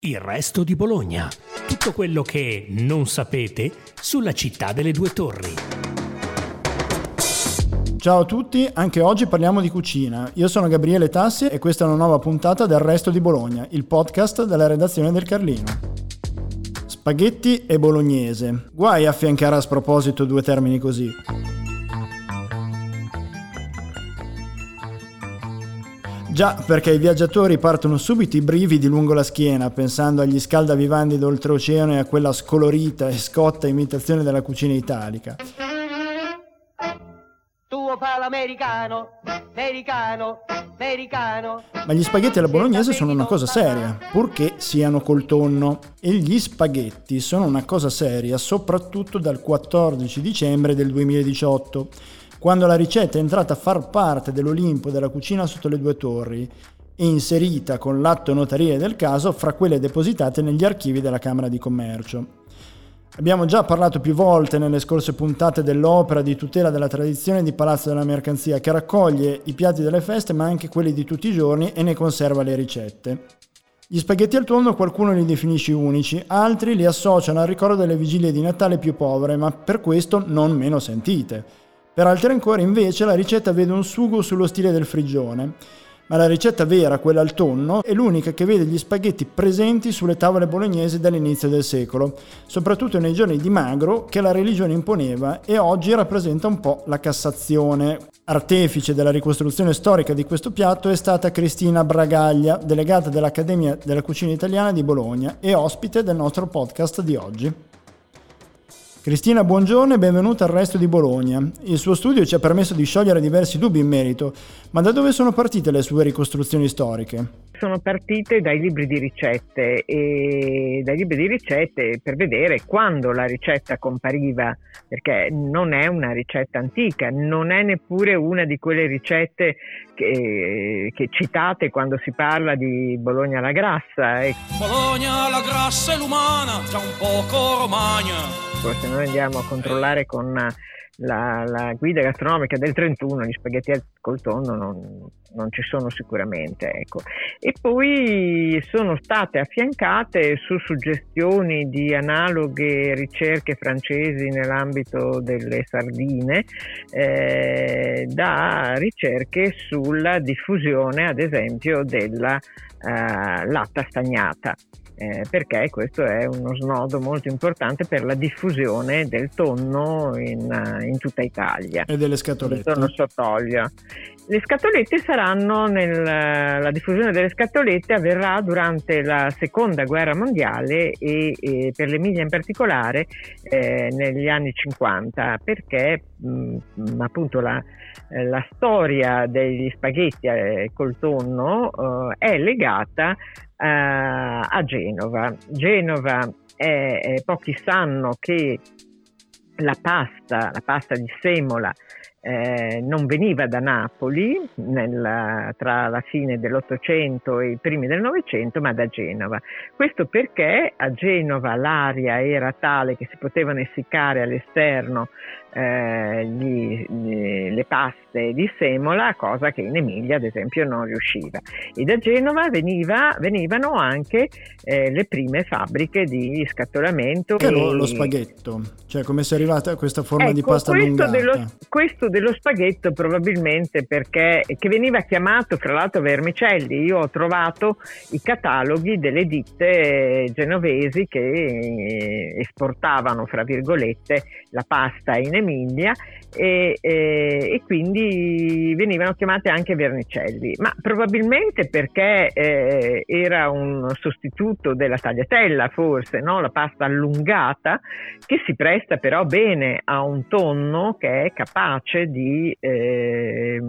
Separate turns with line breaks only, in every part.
Il resto di Bologna. Tutto quello che non sapete sulla città delle due torri.
Ciao a tutti, anche oggi parliamo di cucina. Io sono Gabriele Tassi e questa è una nuova puntata del Resto di Bologna, il podcast della redazione del Carlino. Spaghetti e bolognese. Guai a affiancare a sproposito due termini così. Già, perché i viaggiatori partono subito i brividi lungo la schiena, pensando agli scaldavivandi d'oltreoceano e a quella scolorita e scotta imitazione della cucina italica.
Tuo fa l'americano, americano, americano.
Ma gli spaghetti alla bolognese sono una cosa seria, purché siano col tonno. E gli spaghetti sono una cosa seria soprattutto dal 14 dicembre del 2018 quando la ricetta è entrata a far parte dell'Olimpo della cucina sotto le due torri e inserita con l'atto notarile del caso fra quelle depositate negli archivi della Camera di Commercio. Abbiamo già parlato più volte nelle scorse puntate dell'opera di tutela della tradizione di Palazzo della Mercanzia che raccoglie i piatti delle feste ma anche quelli di tutti i giorni e ne conserva le ricette. Gli spaghetti al tonno qualcuno li definisce unici, altri li associano al ricordo delle vigilie di Natale più povere ma per questo non meno sentite. Per altri ancora invece la ricetta vede un sugo sullo stile del frigione, ma la ricetta vera, quella al tonno, è l'unica che vede gli spaghetti presenti sulle tavole bolognesi dall'inizio del secolo, soprattutto nei giorni di magro che la religione imponeva e oggi rappresenta un po' la Cassazione. Artefice della ricostruzione storica di questo piatto è stata Cristina Bragaglia, delegata dell'Accademia della Cucina Italiana di Bologna e ospite del nostro podcast di oggi. Cristina, buongiorno e benvenuta al Resto di Bologna. Il suo studio ci ha permesso di sciogliere diversi dubbi in merito, ma da dove sono partite le sue ricostruzioni storiche?
sono partite dai libri di ricette e dai libri di ricette per vedere quando la ricetta compariva, perché non è una ricetta antica, non è neppure una di quelle ricette che, che citate quando si parla di Bologna alla grassa.
Bologna la grassa è l'umana, tra un poco Romagna.
Se noi andiamo a controllare con la, la, guida gastronomica del 31, gli spaghetti col tonno non, non ci sono sicuramente. Ecco. E poi sono state affiancate su suggestioni di analoghe ricerche francesi nell'ambito delle sardine eh, da ricerche sulla diffusione, ad esempio, della eh, latta stagnata eh, perché questo è uno snodo molto importante per la diffusione del tonno in, uh, in tutta Italia.
E delle scatolette.
Il tonno sott'olio. Le scatolette saranno nel, la diffusione delle scatolette avverrà durante la seconda guerra mondiale e, e per l'Emilia in particolare eh, negli anni 50 perché mh, appunto la, la, storia degli spaghetti eh, col tonno eh, è legata a, a Genova. Genova è, pochi sanno che la pasta, la pasta di semola eh, non veniva da Napoli nel, tra la fine dell'Ottocento e i primi del Novecento, ma da Genova. Questo perché a Genova l'aria era tale che si potevano essiccare all'esterno eh, gli, gli, le paste di semola, cosa che in Emilia ad esempio non riusciva. E da Genova veniva, venivano anche eh, le prime fabbriche di scatolamento.
Che e... lo spaghetto, cioè come si è arrivata a questa forma ecco, di pasta questo?
Dello, questo dello spaghetto probabilmente perché che veniva chiamato fra l'altro vermicelli. Io ho trovato i cataloghi delle ditte genovesi che eh, esportavano, fra virgolette, la pasta in Emilia famiglia e, e, e, quindi venivano chiamate anche vernicelli, ma probabilmente perché eh, era un sostituto della tagliatella, forse, no? la pasta allungata, che si presta però bene a un tonno che è capace di eh,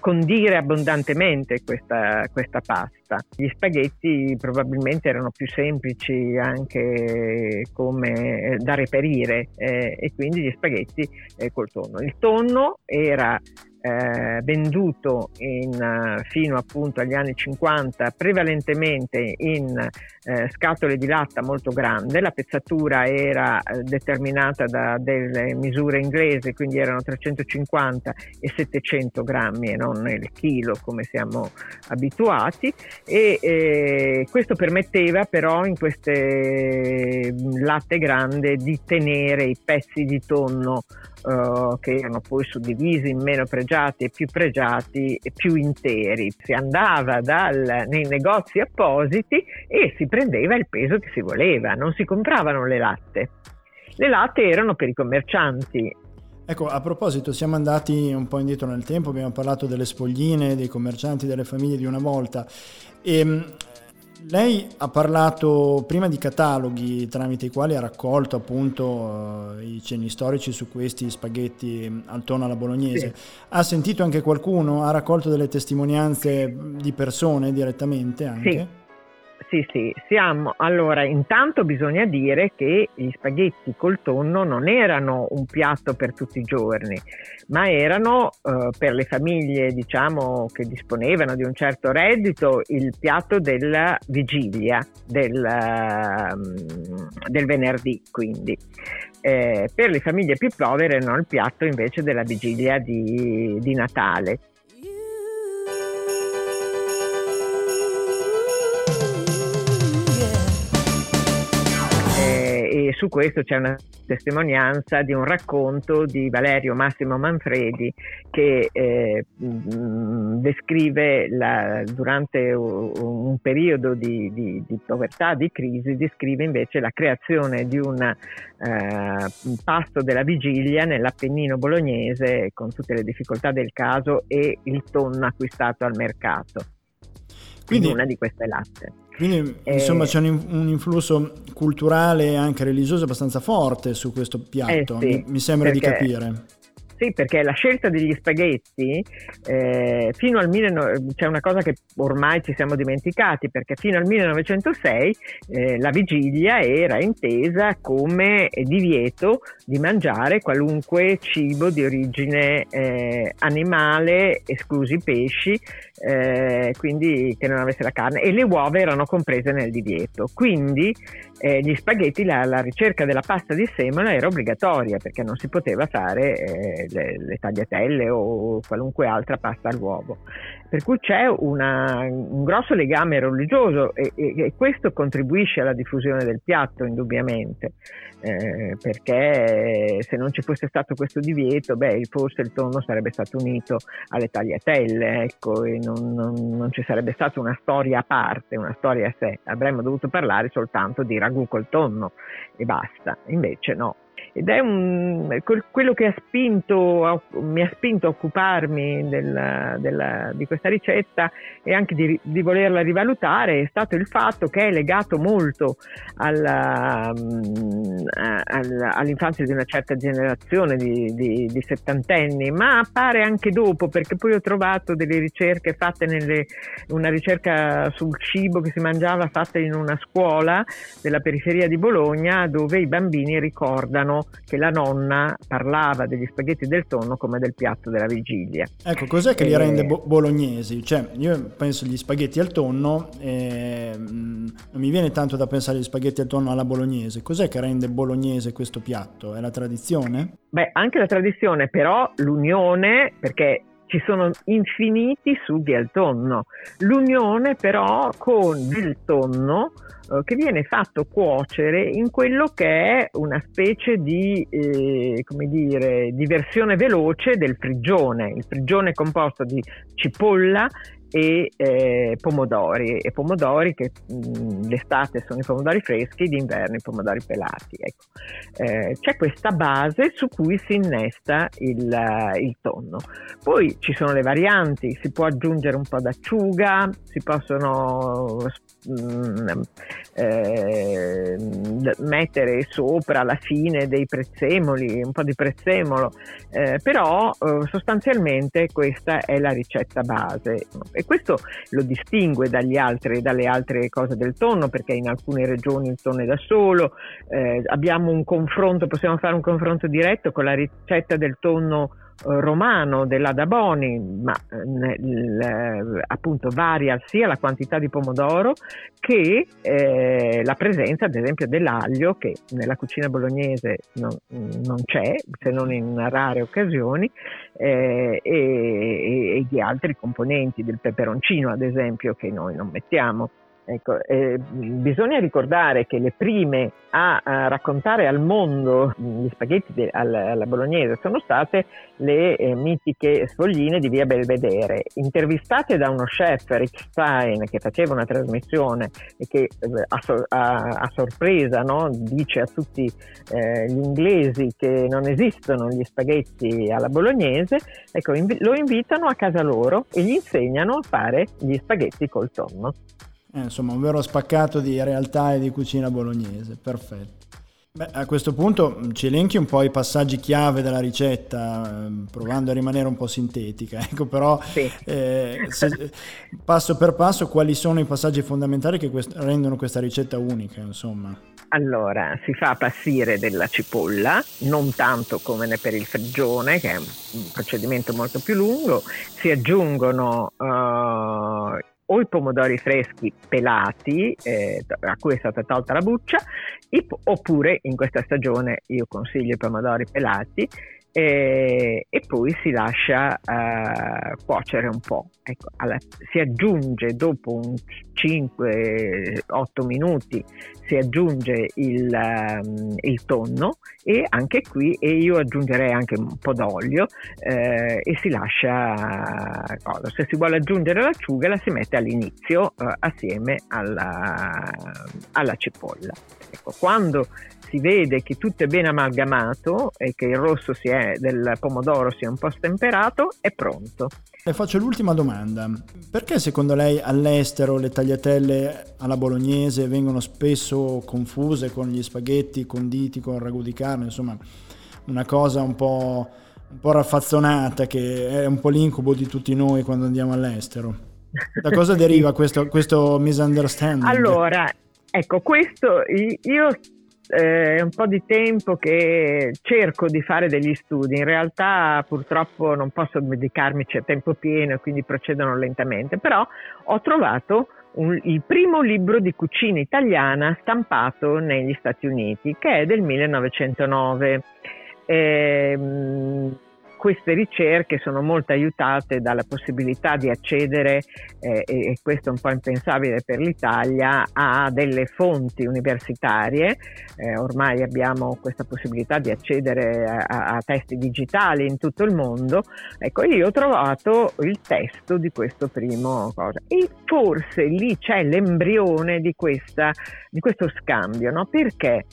condire abbondantemente questa, questa pasta. Gli spaghetti probabilmente erano più semplici anche come da reperire eh, e quindi gli spaghetti eh, col tonno. Il tonno era eh, venduto in, fino appunto agli anni 50 prevalentemente in eh, scatole di latta molto grande, la pezzatura era eh, determinata da delle misure inglesi, quindi erano 350 e 700 grammi e non il chilo come siamo abituati e eh, questo permetteva però in queste latte grandi di tenere i pezzi di tonno Uh, che erano poi suddivisi in meno pregiati e più pregiati e più interi. Si andava dal, nei negozi appositi e si prendeva il peso che si voleva, non si compravano le latte. Le latte erano per i commercianti.
Ecco, a proposito, siamo andati un po' indietro nel tempo, abbiamo parlato delle spogline, dei commercianti, delle famiglie di una volta. E, ehm, lei ha parlato prima di cataloghi tramite i quali ha raccolto appunto uh, i cenni storici su questi spaghetti al tonno alla bolognese. Sì. Ha sentito anche qualcuno? Ha raccolto delle testimonianze di persone direttamente anche?
Sì. Sì, sì, siamo. Allora, intanto bisogna dire che gli spaghetti col tonno non erano un piatto per tutti i giorni, ma erano eh, per le famiglie, diciamo, che disponevano di un certo reddito, il piatto della vigilia, del, um, del venerdì, quindi. Eh, per le famiglie più povere erano il piatto invece della vigilia di, di Natale. Su questo c'è una testimonianza di un racconto di Valerio Massimo Manfredi che eh, descrive la, durante un periodo di, di, di, povertà, di crisi, descrive invece la creazione di un eh, pasto della vigilia nell'Appennino bolognese con tutte le difficoltà del caso e il tonno acquistato al mercato. Quindi, in una di queste latte.
Quindi eh, insomma c'è un, un, influsso culturale e anche religioso abbastanza forte su questo piatto, eh sì, mi, mi, sembra di capire.
Sì, perché la scelta degli spaghetti, eh, fino al 19, c'è una cosa che ormai ci siamo dimenticati, perché fino al 1906 eh, la vigilia era intesa come divieto di mangiare qualunque cibo di origine eh, animale, esclusi i pesci, eh, quindi che non avesse la carne, e le uova erano comprese nel divieto. Quindi eh, gli spaghetti, la, la, ricerca della pasta di semola era obbligatoria perché non si poteva fare le, le, tagliatelle o qualunque altra pasta all'uovo. Per cui c'è una, un grosso legame religioso e, e, e, questo contribuisce alla diffusione del piatto indubbiamente, eh, perché se non ci fosse stato questo divieto, beh, forse il tonno sarebbe stato unito alle tagliatelle, ecco, e non, non, non ci sarebbe stata una storia a parte, una storia a sé. Avremmo dovuto parlare soltanto di ragù col tonno e basta. Invece no, ed è un, quello che ha spinto, mi ha spinto a occuparmi del, del, di questa ricetta e anche di, di, volerla rivalutare è stato il fatto che è legato molto alla, alla, all'infanzia di una certa generazione di, di, di, settantenni, ma appare anche dopo perché poi ho trovato delle ricerche fatte nelle, una ricerca sul cibo che si mangiava fatta in una scuola della periferia di Bologna dove i bambini ricordano che la nonna parlava degli spaghetti del tonno come del piatto della vigilia.
Ecco, cos'è che li e... rende bo- bolognesi? Cioè, io penso agli spaghetti al tonno e mm, non mi viene tanto da pensare agli spaghetti al tonno alla bolognese. Cos'è che rende bolognese questo piatto? È la tradizione?
Beh, anche la tradizione, però l'unione, perché ci sono infiniti sughi al tonno. L'unione però con il tonno eh, che viene fatto cuocere in quello che è una specie di, eh, come dire, di versione veloce del prigione. Il prigione è composto di cipolla e eh, pomodori e pomodori che mh, d'estate sono i pomodori freschi, d'inverno i pomodori pelati. Ecco. Eh, c'è questa base su cui si innesta il, uh, il, tonno. Poi ci sono le varianti, si può aggiungere un po' d'acciuga, si possono mh, eh, mettere sopra alla fine dei prezzemoli, un po' di prezzemolo, eh, però eh, sostanzialmente questa è la ricetta base e questo lo distingue altri, dalle altre cose del tonno perché in alcune regioni il tonno è da solo, eh, abbiamo un confronto, possiamo fare un confronto diretto con la ricetta del tonno romano dell'Ada Boni, ma nel, appunto varia sia la quantità di pomodoro che eh, la presenza ad esempio dell'aglio che nella cucina bolognese non, non c'è se non in rare occasioni eh, e, e di altri componenti del peperoncino ad esempio che noi non mettiamo. Ecco, eh, bisogna ricordare che le prime a, a raccontare al mondo gli spaghetti de, alla, alla, bolognese sono state le eh, mitiche sfogline di via Belvedere, intervistate da uno chef, Rick Stein, che faceva una trasmissione e che eh, a, a, a, sorpresa no, dice a tutti eh, gli inglesi che non esistono gli spaghetti alla bolognese, ecco, inv- lo invitano a casa loro e gli insegnano a fare gli spaghetti col tonno.
Eh, insomma, un vero spaccato di realtà e di cucina bolognese, perfetto. Beh, a questo punto mm, ci elenchi un po' i passaggi chiave della ricetta, ehm, provando a rimanere un po' sintetica, ecco, però sì. eh, se, passo per passo quali sono i passaggi fondamentali che quest- rendono questa ricetta unica, insomma.
Allora, si fa passire della cipolla, non tanto come per il freggione, che è un procedimento molto più lungo, si aggiungono uh, o i pomodori freschi pelati eh, a cui è stata tolta la buccia oppure in questa stagione io consiglio i pomodori pelati e, e poi si lascia uh, cuocere un po'. Ecco, alla, si aggiunge dopo 5-8 minuti si aggiunge il, um, il, tonno e anche qui e io aggiungerei anche un po' d'olio eh, e si lascia cosa. Se si vuole aggiungere l'acciuga la si mette all'inizio uh, assieme alla, alla cipolla. Ecco, quando si vede che tutto è ben amalgamato e che il rosso è, del pomodoro sia un po' stemperato, è pronto.
Le faccio l'ultima domanda. Perché secondo lei all'estero le tagliatelle alla bolognese vengono spesso confuse con gli spaghetti conditi con ragù di carne? Insomma, una cosa un po', un po raffazzonata che è un po' l'incubo di tutti noi quando andiamo all'estero. Da cosa deriva questo, questo misunderstanding?
Allora, ecco, questo io è un po' di tempo che cerco di fare degli studi, in realtà purtroppo non posso dedicarmici a tempo pieno e quindi procedono lentamente, però ho trovato un, il primo libro di cucina italiana stampato negli Stati Uniti che è del 1909. Eh, queste ricerche sono molto aiutate dalla possibilità di accedere, eh, e questo è un po' impensabile per l'Italia, a delle fonti universitarie. Eh, ormai abbiamo questa possibilità di accedere a, a, testi digitali in tutto il mondo. Ecco, io ho trovato il testo di questo primo cosa e forse lì c'è l'embrione di, questa, di questo scambio, no? Perché?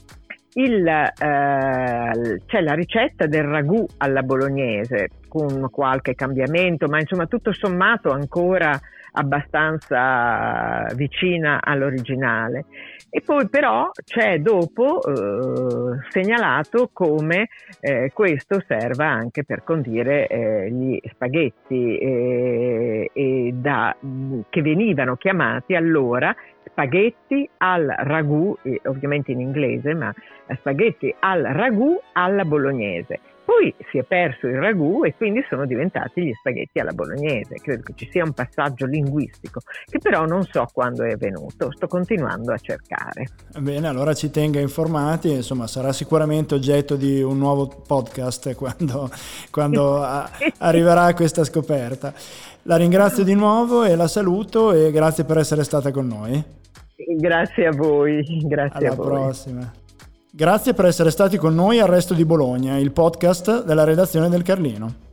Il, eh, c'è la ricetta del ragù alla bolognese con qualche cambiamento, ma insomma tutto sommato ancora abbastanza vicina all'originale. E poi però c'è dopo eh, segnalato come eh, questo serva anche per condire eh, gli spaghetti eh, da, che venivano chiamati allora spaghetti al ragù, ovviamente in inglese, ma spaghetti al ragù alla bolognese. Poi si è perso il ragù e quindi sono diventati gli spaghetti alla bolognese. Credo che ci sia un passaggio linguistico che però non so quando è avvenuto, sto continuando a cercare.
Bene, allora ci tenga informati, insomma sarà sicuramente oggetto di un nuovo podcast quando, quando a, arriverà questa scoperta. La ringrazio di nuovo e la saluto e grazie per essere stata con noi.
Grazie a voi, grazie
Alla
a voi.
prossima. Grazie per essere stati con noi al Resto di Bologna, il podcast della redazione del Carlino.